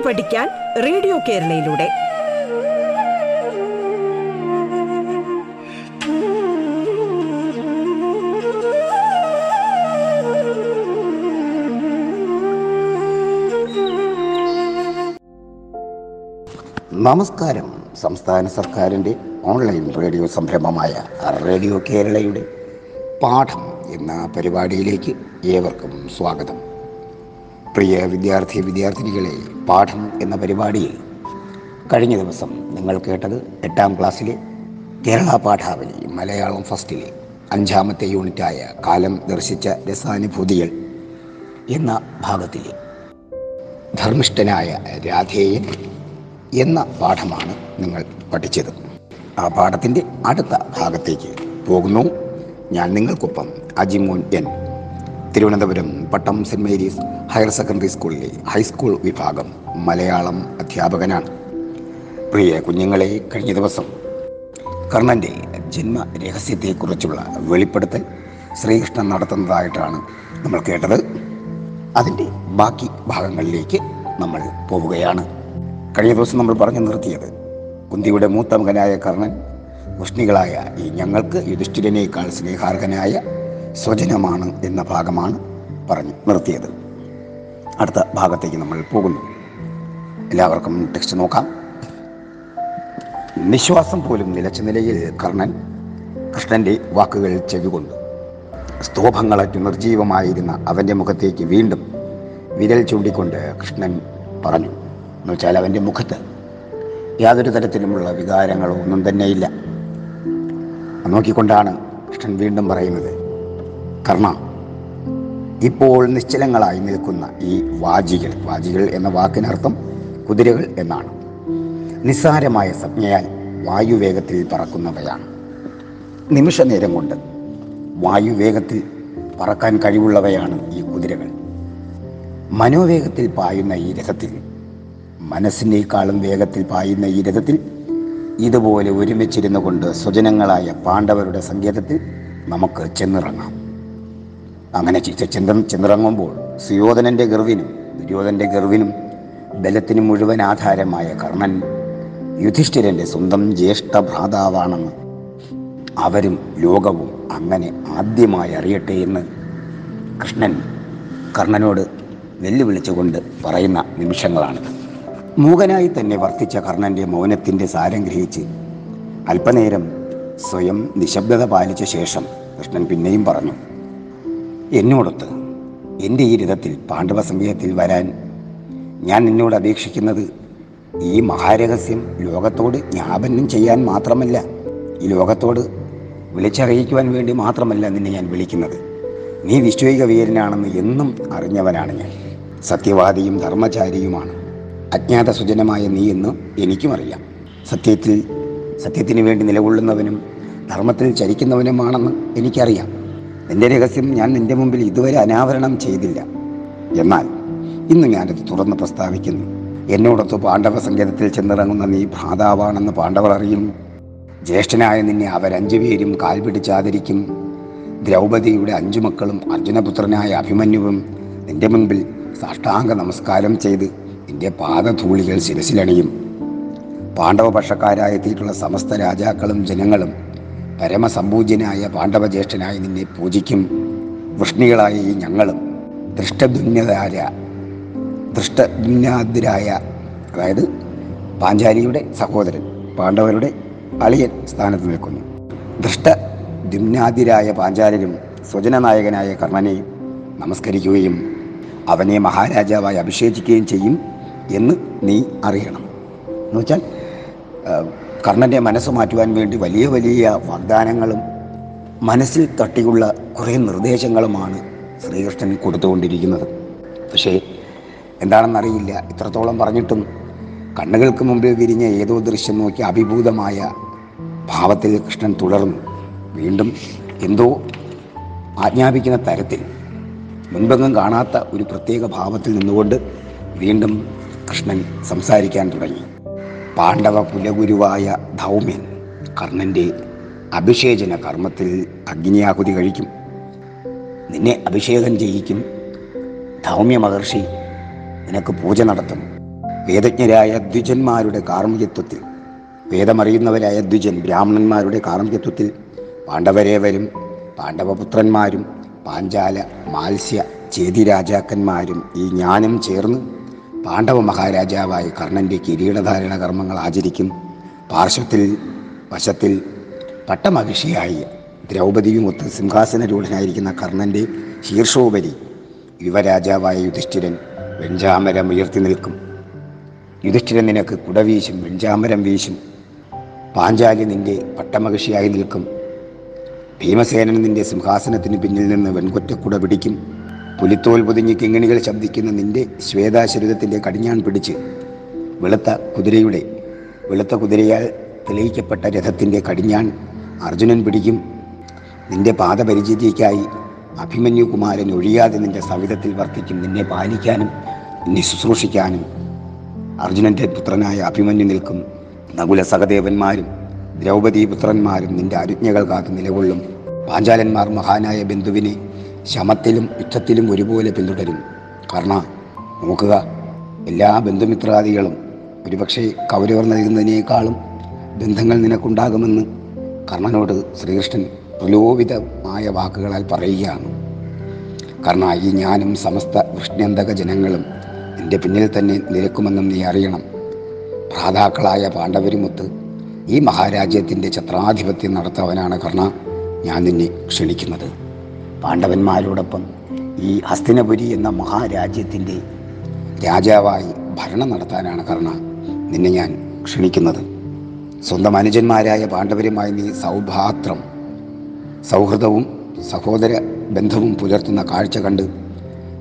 കേട്ടു പഠിക്കാൻ റേഡിയോ കേരളയിലൂടെ. നമസ്കാരം. സംസ്ഥാന സർക്കാരിന്റെ ഓൺലൈൻ റേഡിയോ സംരംഭമായ റേഡിയോ കേരളയുടെ പാഠം എന്ന പരിപാടിയിലേക്ക് ഏവർക്കും സ്വാഗതം. പ്രിയ വിദ്യാർത്ഥി വിദ്യാർത്ഥിനികളെ പാഠം എന്ന പരിപാടിയിൽ കഴിഞ്ഞ ദിവസം നിങ്ങൾ കേട്ടത് എട്ടാം ക്ലാസ്സിലെ കേരള പാഠാവലി മലയാളം ഫസ്റ്റിലെ അഞ്ചാമത്തെ യൂണിറ്റായ കാലം ദർശിച്ച രസാനുഭൂതികൾ എന്ന ഭാഗത്തിലെ ധർമ്മിഷ്ഠനായ രാധേയൻ എന്ന പാഠമാണ് നിങ്ങൾ പഠിച്ചത്. ആ പാഠത്തിന്റെ അടുത്ത ഭാഗത്തേക്ക് പോകുന്നു. ഞാൻ നിങ്ങൾക്കൊപ്പം Ajimon N. Thiruvananthapuram Pattom saint Mary's higher secondary സ്കൂളിലെ ഹൈസ്കൂൾ വിഭാഗം മലയാളം അധ്യാപകനാണ്. പ്രിയ കുഞ്ഞുങ്ങളെ കഴിഞ്ഞ ദിവസം കർണന്റെ ജന്മ രഹസ്യത്തെക്കുറിച്ചുള്ള വെളിപ്പെടുത്തൽ ശ്രീകൃഷ്ണൻ നടത്തുന്നതായിട്ടാണ് നമ്മൾ കേട്ടത്. അതിന്റെ ബാക്കി ഭാഗങ്ങളിലേക്ക് നമ്മൾ പോവുകയാണ്. കഴിഞ്ഞ ദിവസം നമ്മൾ പറഞ്ഞു നിർത്തിയത് കുന്തിയുടെ മൂത്ത മകനായ കർണൻ വൃഷ്ണികളായ ഈ ഞങ്ങൾക്ക് യുധിഷ്ഠിരനേക്കാൾ സ്നേഹാർഹനായ സ്വജനമാണ് എന്ന ഭാഗമാണ് പറഞ്ഞു നിർത്തിയത്. അടുത്ത ഭാഗത്തേക്ക് നമ്മൾ പോകുന്നു. എല്ലാവർക്കും ടെക്സ്റ്റ് നോക്കാം. നിശ്വാസം പോലും നിലച്ച നിലയിൽ കർണൻ കൃഷ്ണന്റെ വാക്കുകൾ ചെവികൊണ്ടു. സ്തോഭങ്ങളറ്റു നിർജീവമായിരുന്ന അവന്റെ മുഖത്തേക്ക് വീണ്ടും വിരൽ ചൂണ്ടിക്കൊണ്ട് കൃഷ്ണൻ പറഞ്ഞു എന്നുവെച്ചാൽ അവന്റെ മുഖത്ത് യാതൊരു തരത്തിലുമുള്ള വികാരങ്ങളോ ഒന്നും തന്നെയില്ല. നോക്കിക്കൊണ്ടാണ് കൃഷ്ണൻ വീണ്ടും പറയുന്നത് കർണ ഇപ്പോൾ നിശ്ചലങ്ങളായി നിൽക്കുന്ന ഈ വാജികൾ വാജികൾ എന്ന വാക്കിനർത്ഥം കുതിരകൾ എന്നാണ്. നിസ്സാരമായ സംജ്ഞയാൽ വായുവേഗത്തിൽ പറക്കുന്നവയാണ്. നിമിഷ നേരം കൊണ്ട് വായുവേഗത്തിൽ പറക്കാൻ കഴിവുള്ളവയാണ് ഈ കുതിരകൾ. മനോവേഗത്തിൽ പായുന്ന ഈ രഥത്തിൽ മനസ്സിനേക്കാളും വേഗത്തിൽ പായുന്ന ഈ രഥത്തിൽ ഇതുപോലെ ഒരുമിച്ചിരുന്നു കൊണ്ട് സ്വജനങ്ങളായ പാണ്ഡവരുടെ സങ്കേതത്തിൽ നമുക്ക് ചെന്നിറങ്ങാം. അങ്ങനെ ചിന്ത ചിന്തിറങ്ങുമ്പോൾ സുയോധനന്റെ ഗർവിനും ദുര്യോധന്റെ ഗർവിനും ബലത്തിനും മുഴുവൻ ആധാരമായ കർണൻ യുധിഷ്ഠിരന്റെ സ്വന്തം ജ്യേഷ്ഠ ഭ്രാതാവാണെന്ന് അവരും ലോകവും അങ്ങനെ ആദ്യമായി അറിയട്ടെ എന്ന് കൃഷ്ണൻ കർണനോട് വെല്ലുവിളിച്ചുകൊണ്ട് പറയുന്ന നിമിഷങ്ങളാണ് മൂകനായി തന്നെ വർത്തിച്ച കർണന്റെ മൗനത്തിന്റെ സാരം ഗ്രഹിച്ച് അല്പനേരം സ്വയം നിശബ്ദത പാലിച്ച ശേഷം കൃഷ്ണൻ പിന്നെയും പറഞ്ഞു എന്നോടൊത്ത് എന്റെ ഈ രഥത്തിൽ പാണ്ഡവ സമയത്തിൽ വരാൻ ഞാൻ നിന്നോട് അപേക്ഷിക്കുന്നത് ഈ മഹാരഹസ്യം ലോകത്തോട് ജ്ഞാപനം ചെയ്യാൻ മാത്രമല്ല ഈ ലോകത്തോട് വിളിച്ചറിയിക്കുവാൻ വേണ്ടി മാത്രമല്ല നിന്നെ ഞാൻ വിളിക്കുന്നത്. നീ വിശ്വൈക വീരനാണെന്ന് എന്നും അറിഞ്ഞവനാണ് ഞാൻ. സത്യവാദിയും ധർമ്മചാരിയുമാണ്. അജ്ഞാത സുജനമായ നീ എന്ന് എനിക്കും അറിയാം. സത്യത്തിൽ സത്യത്തിന് വേണ്ടി നിലകൊള്ളുന്നവനും ധർമ്മത്തിൽ ചരിക്കുന്നവനുമാണെന്ന് എനിക്കറിയാം. നിന്റെ രഹസ്യം ഞാൻ നിന്റെ മുമ്പിൽ ഇതുവരെ അനാവരണം ചെയ്തില്ല. എന്നാൽ ഇന്ന് ഞാനത് തുറന്ന് പ്രസ്താവിക്കുന്നു. എന്നോടൊത്ത് പാണ്ഡവ സങ്കേതത്തിൽ ചെന്നിറങ്ങുന്ന നീ ഭ്രാതാവാണെന്ന് പാണ്ഡവർ അറിയും. ജ്യേഷ്ഠനായ നിന്നെ അവരഞ്ചു പേരും കാൽ പിടിച്ചാദരിക്കും ദ്രൗപദിയുടെ അഞ്ചു മക്കളും അർജുനപുത്രനായ അഭിമന്യുവും നിന്റെ മുൻപിൽ സാഷ്ടാംഗ നമസ്കാരം ചെയ്ത് നിന്റെ പാദധൂളികൾ ശിരസിലണിയും. പാണ്ഡവ പക്ഷക്കാരായെത്തിയിട്ടുള്ള സമസ്ത രാജാക്കളും ജനങ്ങളും പരമസമ്പൂജ്യനായ പാണ്ഡവജ്യേഷ്ഠനായി നിന്നെ പൂജിക്കും. വൃഷ്ണികളായ ഈ ഞങ്ങളും ദൃഷ്ടദുന്യതാര ദൃഷ്ടദുന്യാതിരായ അതായത് പാഞ്ചാലിയുടെ സഹോദരൻ പാണ്ഡവരുടെ അളിയൻ സ്ഥാനത്ത് നിൽക്കുന്നു. ദൃഷ്ട ദുമ്നാദിരായ പാഞ്ചാലരും സ്വജനനായകനായ കർണനെ നമസ്കരിക്കുകയും അവനെ മഹാരാജാവായി അഭിഷേചിക്കുകയും ചെയ്യും എന്ന് നീ അറിയണം. എന്ന് വെച്ചാൽ ആ, കർണന്റെ മനസ്സ് മാറ്റുവാൻ വേണ്ടി വലിയ വലിയ വാഗ്ദാനങ്ങളും മനസ്സിൽ തട്ടിയുള്ള കുറേ നിർദ്ദേശങ്ങളുമാണ് ശ്രീകൃഷ്ണൻ കൊടുത്തുകൊണ്ടിരിക്കുന്നത്. പക്ഷേ എന്താണെന്നറിയില്ല. ഇത്രത്തോളം പറഞ്ഞിട്ടും കണ്ണുകൾക്ക് മുമ്പിൽ വിരിഞ്ഞ ഏതോ ദൃശ്യം നോക്കി അഭിഭൂതമായ ഭാവത്തിൽ കൃഷ്ണൻ തുടർന്നു. വീണ്ടും എന്തോ ആജ്ഞാപിക്കുന്ന തരത്തിൽ മുൻപെങ്ങും കാണാത്ത ഒരു പ്രത്യേക ഭാവത്തിൽ നിന്നുകൊണ്ട് വീണ്ടും കൃഷ്ണൻ സംസാരിക്കാൻ തുടങ്ങി. പാണ്ഡവ കുലഗുരുവായ ധൗമ്യൻ കർണന്റെ അഭിഷേചന കർമ്മത്തിൽ അഗ്നിയാഹുതി കഴിക്കും. നിന്നെ അഭിഷേകം ചെയ്യിക്കും. ധൗമ്യ മഹർഷി നിനക്ക് പൂജ നടത്തും. വേദജ്ഞരായ ദ്വിജന്മാരുടെ കാർമ്മികത്വത്തിൽ വേദമറിയുന്നവരായ ദ്വിജൻ ബ്രാഹ്മണന്മാരുടെ കാർമ്മികത്വത്തിൽ പാണ്ഡവരേവരും പാണ്ഡവപുത്രന്മാരും പാഞ്ചാല മാത്സ്യ ചേതി രാജാക്കന്മാരും ഈ ജ്ഞാനം ചേർന്ന് പാണ്ഡവ മഹാരാജാവായ കർണന്റെ കിരീടധാരണ കർമ്മങ്ങൾ ആചരിക്കും. പാർശ്വത്തിൽ വശത്തിൽ പട്ടമഹിഷിയായി സിംഹാസന സിംഹാസനരൂഢനായിരിക്കുന്ന കർണന്റെ ശീർഷോപരി യുവരാജാവായ യുധിഷ്ഠിരൻ വെഞ്ചാമരം ഉയർത്തി നിൽക്കും. യുധിഷ്ഠിരൻ നിനക്ക് കുടവീശും വെഞ്ചാമരം വീശും. പാഞ്ചാലി നിന്റെ പട്ടമഹിഷിയായി നിൽക്കും. ഭീമസേനൻ നിന്റെ സിംഹാസനത്തിന് പിന്നിൽ നിന്ന് വെൺകൊറ്റക്കുട പിടിക്കും. പുലിത്തോൽ പൊതിഞ്ഞ് കിങ്ങിണികൾ ശബ്ദിക്കുന്ന നിന്റെ ശ്വേതാശരിതത്തിന്റെ കടിഞ്ഞാൺ പിടിച്ച് വെളുത്ത കുതിരയുടെ വെളുത്ത കുതിരയാൽ തെളിയിക്കപ്പെട്ട രഥത്തിന്റെ കടിഞ്ഞാൺ അർജുനൻ പിടിക്കും. നിന്റെ പാദപരിചിതിക്കായി അഭിമന്യു കുമാരൻ ഒഴിയാതെ നിന്റെ സവിധത്തിൽ വർത്തിക്കും. നിന്നെ പാലിക്കാനും നിന്നെ ശുശ്രൂഷിക്കാനും അർജുനന്റെ പുത്രനായ അഭിമന്യു നിൽക്കും. നകുല സഹദേവന്മാരും ദ്രൗപദി പുത്രന്മാരും നിന്റെ അരുജ്ഞകൾ കാത്തു നിലകൊള്ളും. പാഞ്ചാലന്മാർ മഹാനായ ബന്ധുവിനെ ശമത്തിലും യുദ്ധത്തിലും ഒരുപോലെ പിന്തുടരും. കർണ നോക്കുക. എല്ലാ ബന്ധുമിത്രാദികളും ഒരുപക്ഷെ കൗരവർ നൽകുന്നതിനേക്കാളും ബന്ധങ്ങൾ നിനക്കുണ്ടാകുമെന്ന് കർണനോട് ശ്രീകൃഷ്ണൻ പ്രലോഭിതമായ വാക്കുകളാൽ പറയുകയാണ്. കർണ ഈ ഞാനും സമസ്ത വൃഷ്ണ്യന്തക ജനങ്ങളും എന്റെ പിന്നിൽ തന്നെ നിരക്കുമെന്നും നീ അറിയണം. ഭ്രാതാക്കളായ പാണ്ഡവരുമൊത്ത് ഈ മഹാരാജ്യത്തിന്റെ ഛത്രാധിപത്യം നടത്തവനാണ് കർണ. ഞാൻ നിന്നെ ക്ഷണിക്കുന്നത്. പാണ്ഡവന്മാരോടൊപ്പം ഈ ഹസ്തിനപുരി എന്ന മഹാരാജ്യത്തിന്റെ രാജാവായി ഭരണം നടത്താനാണ് കർണ നിന്നെ ഞാൻ ക്ഷണിക്കുന്നത്. സ്വന്തം അനുജന്മാരായ പാണ്ഡവരുമായി നീ സൗഭാത്രം സൗഹൃദവും സഹോദര ബന്ധവും പുലർത്തുന്ന കാഴ്ച കണ്ട്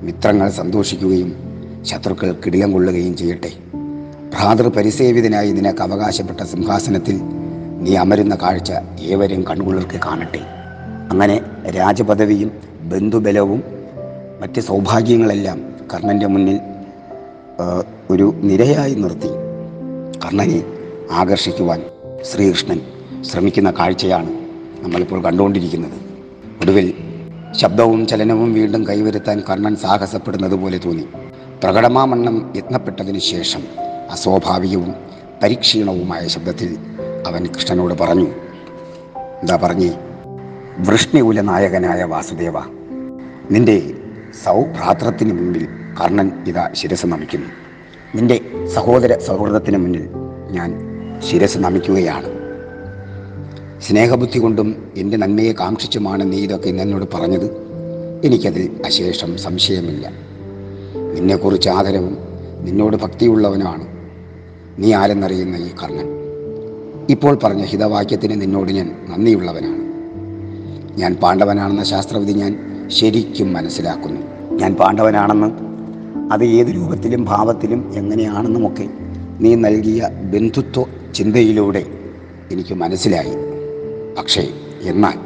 മിത്രങ്ങൾ സന്തോഷിക്കുകയും ശത്രുക്കൾ കിടിലം കൊള്ളുകയും ചെയ്യട്ടെ. ഭ്രാതൃ പരിസേവിതനായി നിനക്ക് അവകാശപ്പെട്ട സിംഹാസനത്തിൽ നീ അമരുന്ന കാഴ്ച ഏവരും കൺകുളിർക്ക് കാണട്ടെ. അങ്ങനെ രാജപദവിയും ബന്ധുബലവും മറ്റ് സൗഭാഗ്യങ്ങളെല്ലാം കർണന്റെ മുന്നിൽ ഒരു നിരയായി നിർത്തി. കർണനെ ആകർഷിക്കുവാൻ ശ്രീകൃഷ്ണൻ ശ്രമിക്കുന്ന കാഴ്ചയാണ് നമ്മളിപ്പോൾ കണ്ടുകൊണ്ടിരിക്കുന്നത്. ഒടുവിൽ ശബ്ദവും ചലനവും വീണ്ടും കൈവരുത്താൻ കർണൻ സാഹസപ്പെടുന്നത് പോലെ തോന്നി. പ്രകടമാമണ്ണം യത്നപ്പെട്ടതിന് ശേഷം അസ്വാഭാവികവും പരിക്ഷീണവുമായ ശബ്ദത്തിൽ അവൻ കൃഷ്ണനോട് പറഞ്ഞു എന്താ പറഞ്ഞേ? വൃഷ്ണികുല നായകനായ വാസുദേവ നിന്റെ സൗഭ്രാത്രത്തിന് മുമ്പിൽ കർണൻ ഇതാ ശിരസ് നമിക്കുന്നു. നിന്റെ സഹോദര സൗഹൃദത്തിന് മുന്നിൽ ഞാൻ ശിരസ് നമിക്കുകയാണ്. സ്നേഹബുദ്ധി കൊണ്ടും എന്റെ നന്മയെ കാക്ഷിച്ചുമാണ് നീ ഇതൊക്കെ എന്നോട് പറഞ്ഞത്. എനിക്കതിൽ അശേഷം സംശയമില്ല. നിന്നെക്കുറിച്ച് ആദരവും നിന്നോട് ഭക്തിയുള്ളവനാണ് നീ ആരെന്നറിയുന്ന ഈ കർണൻ. ഇപ്പോൾ പറഞ്ഞ ഹിതവാക്യത്തിന് നിന്നോട് ഞാൻ നന്ദിയുള്ളവനാണ്. ഞാൻ പാണ്ഡവനാണെന്ന ശാസ്ത്രവിധി ഞാൻ ശരിക്കും മനസ്സിലാക്കുന്നു. ഞാൻ പാണ്ഡവനാണെന്ന് അത് ഏത് രൂപത്തിലും ഭാവത്തിലും എങ്ങനെയാണെന്നുമൊക്കെ നീ നൽകിയ ബന്ധുത്വ ചിന്തയിലൂടെ എനിക്ക് മനസ്സിലായി. പക്ഷേ എന്നാൽ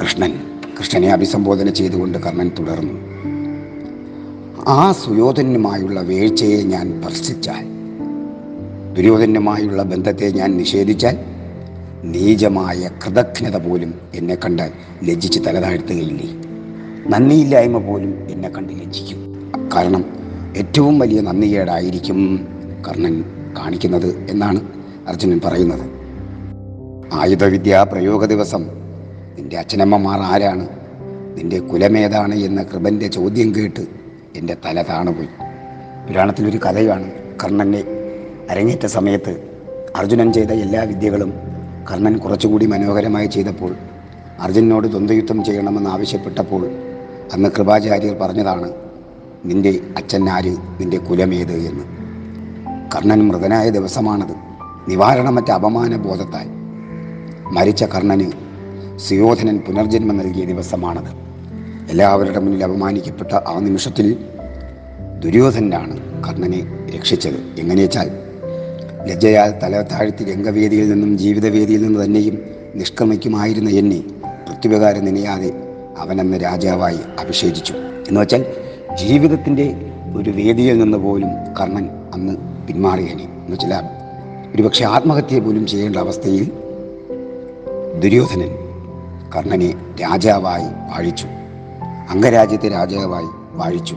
കൃഷ്ണൻ കൃഷ്ണനെ അഭിസംബോധന ചെയ്തുകൊണ്ട് കർണൻ തുടർന്നു. ആ സുയോധനുമായുള്ള വീഴ്ചയെ ഞാൻ ഭർഷിച്ചാൽ ദുര്യോധനുമായുള്ള ബന്ധത്തെ ഞാൻ നിഷേധിച്ചാൽ നീചമായ കൃതജ്ഞത പോലും എന്നെ കണ്ട് ലജ്ജിച്ച് തലതാഴ്ത്തുകയില്ലേ? നന്ദിയില്ലായ്മ പോലും എന്നെ കണ്ട് ലജ്ജിക്കും. കാരണം ഏറ്റവും വലിയ നന്ദികേടായിരിക്കും കർണൻ കാണിക്കുന്നത് എന്നാണ് അർജുനൻ പറയുന്നത്. ആയുധവിദ്യാ പ്രയോഗ ദിവസം നിന്റെ അച്ഛനമ്മമാർ ആരാണ്? നിന്റെ കുലമേതാണ് എന്ന കൃപന്റെ ചോദ്യം കേട്ട് എന്റെ തല താണുപോയി. പുരാണത്തിലൊരു കഥയാണ് കർണനെ അരങ്ങേറ്റ സമയത്ത് അർജുനൻ ചെയ്ത എല്ലാ വിദ്യകളും കർണൻ കുറച്ചുകൂടി മനോഹരമായി ചെയ്തപ്പോൾ അർജുനോട് ദ്വന്ദ്വയുദ്ധം ചെയ്യണമെന്ന് ആവശ്യപ്പെട്ടപ്പോൾ അന്ന് കൃപാചാര്യർ പറഞ്ഞതാണ് നിന്റെ അച്ഛൻ ആര് നിന്റെ കുലമേത് എന്ന്. കർണൻ മൃതനായ ദിവസമാണത്. നിവാരണമറ്റ അപമാന ബോധത്താൽ മരിച്ച കർണന് സുയോധനൻ പുനർജന്മം നൽകിയ ദിവസമാണത്. എല്ലാവരുടെ മുന്നിൽ അപമാനിക്കപ്പെട്ട ആ നിമിഷത്തിൽ ദുര്യോധനാണ് കർണനെ രക്ഷിച്ചത്. എങ്ങനെയെച്ചാൽ ലജ്ജയാൽ തല താഴ്ത്തി രംഗവേദിയിൽ നിന്നും ജീവിതവേദിയിൽ നിന്ന് തന്നെയും നിഷ്ക്രമിക്കുമായിരുന്ന എന്നെ പ്രത്യുപകാരം നനയാതെ അവനെന്ന രാജാവായി അഭിഷേചിച്ചു. എന്ന് വെച്ചാൽ ജീവിതത്തിന്റെ ഒരു വേദിയിൽ നിന്ന് പോലും കർണൻ അന്ന് പിന്മാറിയനെ എന്ന് വെച്ചാൽ ഒരുപക്ഷെ ആത്മഹത്യ പോലും ചെയ്യേണ്ട അവസ്ഥയിൽ ദുര്യോധനൻ കർണനെ രാജാവായി വാഴിച്ചു. അംഗരാജ്യത്തെ രാജാവായി വാഴിച്ചു.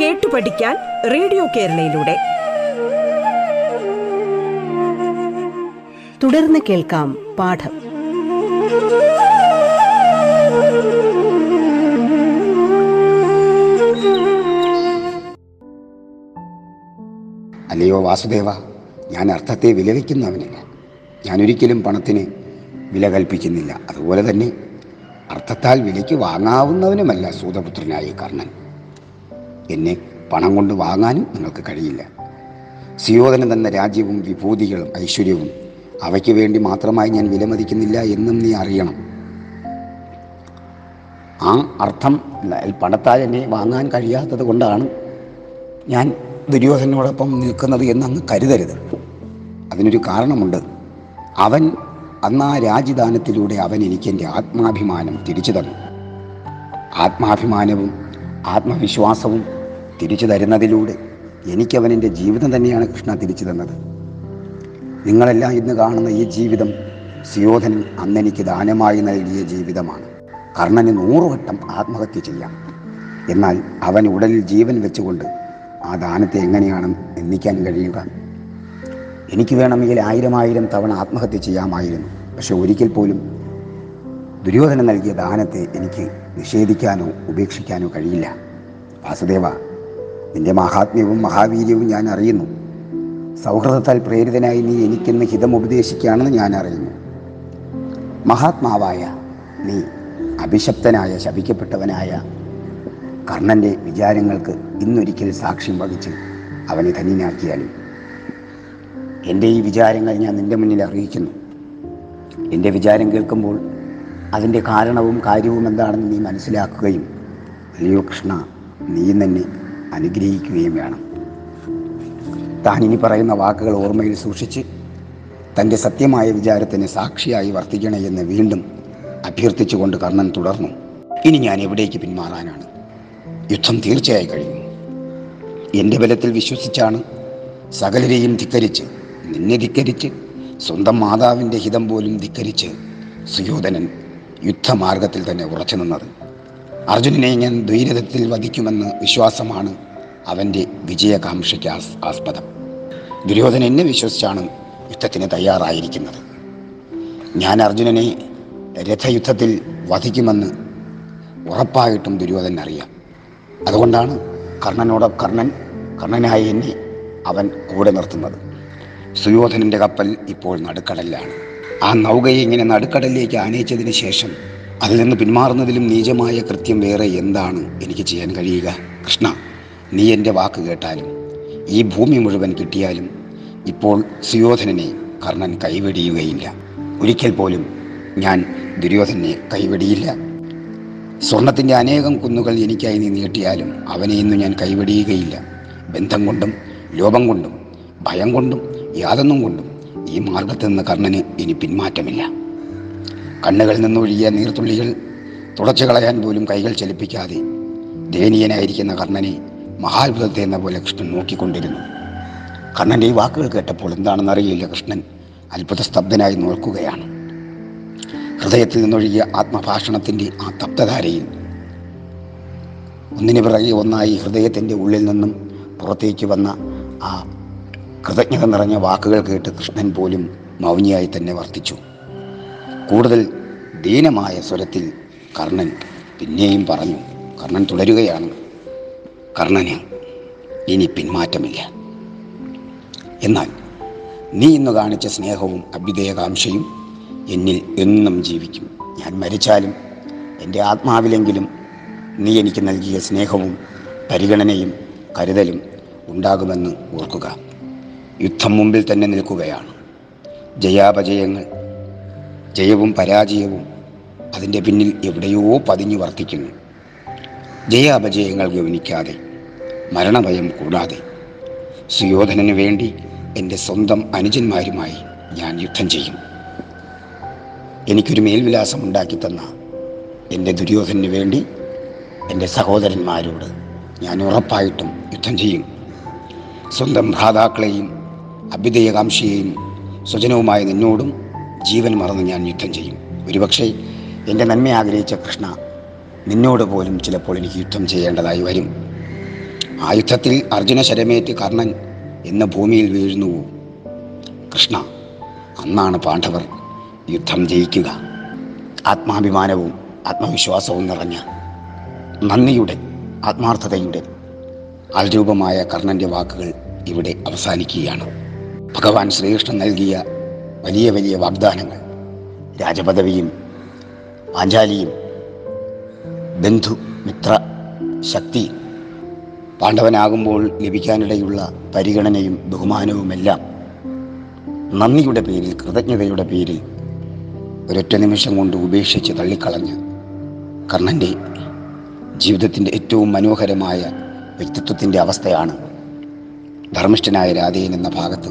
കേട്ടു പഠിക്കാൻ റേഡിയോ കേരളയിലൂടെ. തുടർന്ന് കേൾക്കാം പാഠം. അല്ലയോ വാസുദേവ ഞാൻ അർത്ഥത്തെ വിലവയ്ക്കുന്നവനില്ല ഞാൻ ഒരിക്കലും പണത്തിന് വില കൽപ്പിക്കുന്നില്ല. അതുപോലെ തന്നെ അർത്ഥത്താൽ വിലയ്ക്ക് വാങ്ങാവുന്നവനുമല്ല സൂതപുത്രനായ കർണൻ. എന്നെ പണം കൊണ്ട് വാങ്ങാനും നിങ്ങൾക്ക് കഴിയില്ല. സിയോധന തന്ന രാജ്യവും വിഭൂതികളും ഐശ്വര്യവും അവയ്ക്ക് വേണ്ടി മാത്രമായി ഞാൻ വിലമതിക്കുന്നില്ല എന്നും നീ അറിയണം. ആ അർത്ഥം പണത്താൽ എന്നെ വാങ്ങാൻ കഴിയാത്തത് കൊണ്ടാണ് ഞാൻ ദുര്യോധനോടൊപ്പം നിൽക്കുന്നത് എന്നങ്ങ് കരുതരുത്. അതിനൊരു കാരണമുണ്ട്. അവൻ അന്ന് ആ രാജ്യദാനത്തിലൂടെ അവൻ എനിക്ക് എന്റെ ആത്മാഭിമാനം തിരിച്ചു തന്നു. ആത്മാഭിമാനവും ആത്മവിശ്വാസവും തിരിച്ചു തരുന്നതിലൂടെ എനിക്കവൻ എന്റെ ജീവിതം തന്നെയാണ് കൃഷ്ണ തിരിച്ചു തന്നത്. നിങ്ങളെല്ലാം ഇന്ന് കാണുന്ന ഈ ജീവിതം സുയോധനൻ അന്നെനിക്ക് ദാനമായി നൽകിയ ജീവിതമാണ്. കർണന് നൂറുവട്ടം ആത്മഹത്യ ചെയ്യാം. എന്നാൽ അവൻ ഉടലിൽ ജീവൻ വെച്ചുകൊണ്ട് ആ ദാനത്തെ എങ്ങനെയാണ് നിന്ദിക്കാൻ കഴിയുക? എനിക്ക് വേണമെങ്കിൽ ആയിരം ആയിരം തവണ ആത്മഹത്യ ചെയ്യാമായിരുന്നു. പക്ഷെ ഒരിക്കൽ പോലും ദുര്യോധനൻ നൽകിയ ദാനത്തെ എനിക്ക് നിഷേധിക്കാനോ ഉപേക്ഷിക്കാനോ കഴിയില്ല. വാസുദേവ നിന്റെ മഹാത്മ്യവും മഹാവീര്യവും ഞാൻ അറിയുന്നു. സൗഹൃദത്താൽ പ്രേരിതനായി നീ എനിക്കെന്ന് ഹിതം ഉപദേശിക്കുകയാണെന്ന് ഞാൻ അറിയുന്നു. മഹാത്മാവായ നീ അഭിശപ്തനായ ശപിക്കപ്പെട്ടവനായ കർണന്റെ വിചാരങ്ങൾക്ക് ഇന്നൊരിക്കൽ സാക്ഷ്യം വഹിച്ച് അവനെ ധന്യനാക്കിയാലും. എന്റെ ഈ വിചാരങ്ങൾ ഞാൻ നിന്റെ മുന്നിൽ അറിയിക്കുന്നു. എന്റെ വിചാരം കേൾക്കുമ്പോൾ അതിന്റെ കാരണവും കാര്യവും എന്താണെന്ന് നീ മനസ്സിലാക്കുകയും അല്ലയോ കൃഷ്ണ നീ തന്നെ അനുഗ്രഹിക്കുകയും വേണം. താൻ ഇനി പറയുന്ന വാക്കുകൾ ഓർമ്മയിൽ സൂക്ഷിച്ച് തന്റെ സത്യമായ വിചാരത്തിന് സാക്ഷിയായി വർത്തിക്കണേ എന്ന് വീണ്ടും അഭ്യർത്ഥിച്ചുകൊണ്ട് കർണൻ തുടർന്നു. ഇനി ഞാൻ എവിടേക്ക് പിന്മാറാനാണ്? യുദ്ധം തീർച്ചയായി കഴിഞ്ഞു. എന്റെ ബലത്തിൽ വിശ്വസിച്ചാണ് സകലരെയും ധിക്കരിച്ച് നിന്നെ ധിക്കരിച്ച് സ്വന്തം മാതാവിന്റെ ഹിതം പോലും ധിക്കരിച്ച് സുയോധനൻ യുദ്ധമാർഗത്തിൽ തന്നെ ഉറച്ചു നിന്നത്. അർജുനനെ ഞാൻ ദ്വൈരഥത്തിൽ വധിക്കുമെന്ന് വിശ്വാസമാണ് അവന്റെ വിജയകാംക്ഷയ്ക്ക് ആസ് ആസ്പദം. ദുര്യോധന എന്നെ വിശ്വസിച്ചാണ് യുദ്ധത്തിന് തയ്യാറായിരിക്കുന്നത്. ഞാൻ അർജുനനെ രഥയുദ്ധത്തിൽ വധിക്കുമെന്ന് ഉറപ്പായിട്ടും ദുര്യോധനൻ അറിയാം. അതുകൊണ്ടാണ് കർണനോട് കർണൻ കർണനായി എന്നെ അവൻ കൂടെ നിർത്തുന്നത്. സുയോധനന്റെ കപ്പൽ ഇപ്പോൾ നടുക്കടലിലാണ്. ആ നൗകയെ ഇങ്ങനെ നടുക്കടലിലേക്ക് ആനയിച്ചതിന് ശേഷം അതിൽ നിന്ന് പിന്മാറുന്നതിലും നീചമായ കൃത്യം വേറെ എന്താണ് എനിക്ക് ചെയ്യാൻ കഴിയുക? കൃഷ്ണ നീ എന്റെ വാക്ക് കേട്ടാലും ഈ ഭൂമി മുഴുവൻ കിട്ടിയാലും ഇപ്പോൾ സുയോധനനെ കർണൻ കൈവെടിയുകയില്ല. ഒരിക്കൽ പോലും ഞാൻ ദുര്യോധനെ കൈവെടിയില്ല. സ്വർണത്തിന്റെ അനേകം കുന്നുകൾ എനിക്കായി നീ നീട്ടിയാലും അവനെ ഇന്ന് ഞാൻ കൈവെടിയുകയില്ല. ബന്ധം കൊണ്ടും ലോപം കൊണ്ടും ഭയം കൊണ്ടും യാതൊന്നും കൊണ്ടും ഈ മാർഗത്തിൽ നിന്ന് കർണന് ഇനി പിന്മാറ്റമില്ല. കണ്ണുകളിൽ നിന്നൊഴുകിയ നീർത്തുള്ളികൾ തുടച്ചു കളയാൻ പോലും കൈകൾ ചലിപ്പിക്കാതെ ദയനീയനായിരിക്കുന്ന കർണനെ മഹാത്ഭുതത്തെ എന്ന പോലെ കൃഷ്ണൻ നോക്കിക്കൊണ്ടിരുന്നു. കർണന്റെ ഈ വാക്കുകൾ കേട്ടപ്പോൾ എന്താണെന്ന് അറിയില്ല കൃഷ്ണൻ. അത്ഭുത സ്തബ്ധനായി നോക്കുകയാണ് ഹൃദയത്തിൽ നിന്നൊഴുകിയ ആത്മഭാഷണത്തിന്റെ ആ തപ്തധാരയിൽ ഒന്നിനു പിറകെ ഒന്നായി ഹൃദയത്തിന്റെ ഉള്ളിൽ നിന്നും പുറത്തേക്ക് വന്ന ആ കൃതജ്ഞത നിറഞ്ഞ വാക്കുകൾ കേട്ട് കൃഷ്ണൻ പോലും മൗനിയായി തന്നെ വർത്തിച്ചു. കൂടുതൽ ദീനമായ സ്വരത്തിൽ കർണൻ പിന്നെയും പറഞ്ഞു കർണൻ തുടരുകയാണ്. കർണന് ഇനി പിന്മാറ്റമില്ല. എന്നാൽ നീ ഇന്ന് കാണിച്ച സ്നേഹവും അഭ്യുദയകാംക്ഷയും എന്നിൽ എന്നും ജീവിക്കും. ഞാൻ മരിച്ചാലും എന്റെ ആത്മാവിലെങ്കിലും നീ എനിക്ക് നൽകിയ സ്നേഹവും പരിഗണനയും കരുതലും ഉണ്ടാകുമെന്ന് ഓർക്കുക. യുദ്ധം മുമ്പിൽ തന്നെ നിൽക്കുകയാണ്. ജയാപജയങ്ങൾ ജയവും പരാജയവും അതിന്റെ പിന്നിൽ എവിടെയോ പതിഞ്ഞു വർത്തിക്കുന്നു. ജയ ജയാപജയങ്ങൾ ഗവനിക്കാതെ മരണഭയം കൂടാതെ. സുയോധനന് വേണ്ടി എന്റെ സ്വന്തം അനുജന്മാരുമായി ഞാൻ യുദ്ധം ചെയ്യും. എനിക്കൊരു മേൽവിലാസം ഉണ്ടാക്കി തന്ന എന്റെ ദുര്യോധനന് വേണ്ടി എന്റെ സഹോദരന്മാരോട് ഞാൻ ഉറപ്പായിട്ടും യുദ്ധം ചെയ്യും. സ്വന്തം ഭ്രാതാക്കളെയും അഭ്യുദയകാംക്ഷിയെയും സ്വജനവുമായ നിന്നോടും ജീവൻ മറന്ന് ഞാൻ യുദ്ധം ചെയ്യും. ഒരുപക്ഷെ എന്റെ നന്മ ആഗ്രഹിച്ച കൃഷ്ണ നിന്നോട് പോലും ചിലപ്പോൾ എനിക്ക് യുദ്ധം ചെയ്യേണ്ടതായി വരും. ആ യുദ്ധത്തിൽ അർജുന ശരമേറ്റ് കർണൻ എന്ന ഭൂമിയിൽ വീഴുന്നു. കൃഷ്ണ അന്നാണ് പാണ്ഡവർ യുദ്ധം ജയിക്കുക. ആത്മാഭിമാനവും ആത്മവിശ്വാസവും നിറഞ്ഞ നന്ദിയുടെ ആത്മാർത്ഥതയുടെ അൽരൂപമായ കർണന്റെ വാക്കുകൾ ഇവിടെ അവസാനിക്കുകയാണ്. ഭഗവാൻ ശ്രീകൃഷ്ണൻ നൽകിയ വലിയ വലിയ വാഗ്ദാനങ്ങൾ. രാജപദവിയും പാഞ്ചാലിയും ബന്ധു മിത്ര ശക്തി പാണ്ഡവനാകുമ്പോൾ ലഭിക്കാനിടയുള്ള പരിഗണനയും ബഹുമാനവുമെല്ലാം നന്ദിയുടെ പേരിൽ കൃതജ്ഞതയുടെ പേരിൽ ഒരൊറ്റ നിമിഷം കൊണ്ട് ഉപേക്ഷിച്ച് തള്ളിക്കളഞ്ഞ് കർണന്റെ ജീവിതത്തിന്റെ ഏറ്റവും മനോഹരമായ വ്യക്തിത്വത്തിന്റെ അവസ്ഥയാണ് ധർമ്മിഷ്ഠനായ രാധേയൻ എന്ന ഭാഗത്ത്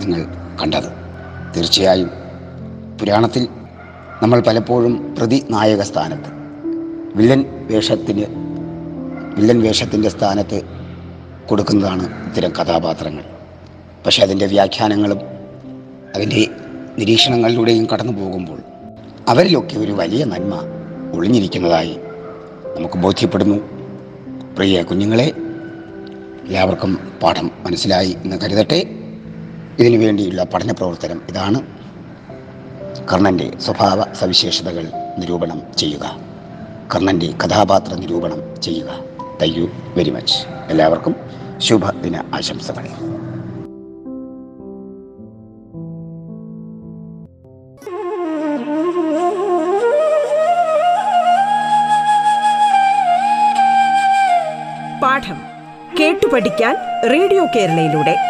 നിങ്ങൾ കണ്ടത്. തീർച്ചയായും. പുരാണത്തിൽ നമ്മൾ പലപ്പോഴും പ്രതി നായക സ്ഥാനത്ത് വില്ലൻ വേഷത്തിന് വില്ലൻ വേഷത്തിന്റെ സ്ഥാനത്ത് കൊടുക്കുന്നതാണ് ഇത്തരം കഥാപാത്രങ്ങൾ. പക്ഷേ അതിന്റെ വ്യാഖ്യാനങ്ങളും അതിന്റെ നിരീക്ഷണങ്ങളിലൂടെയും കടന്നു പോകുമ്പോൾ അവരിലൊക്കെ ഒരു വലിയ നന്മ ഒളിഞ്ഞിരിക്കുന്നതായി നമുക്ക് ബോധ്യപ്പെടുന്നു. പ്രിയ കുഞ്ഞുങ്ങളെ എല്ലാവർക്കും പാഠം മനസ്സിലായി എന്ന് കരുതട്ടെ. ഇതിനു വേണ്ടിയുള്ള പഠന പ്രവർത്തനം ഇതാണ്. കർണന്റെ സ്വഭാവ സവിശേഷതകൾ നിരൂപണം ചെയ്യുക. കർണന്റെ കഥാപാത്ര നിരൂപണം ചെയ്യുക. താങ്ക് യു വെരി മച്ച് എല്ലാവർക്കും ശുഭദിന ആശംസകൾ. പാഠം കേട്ടു പഠിക്കാൻ റേഡിയോ കേരളയിലൂടെ.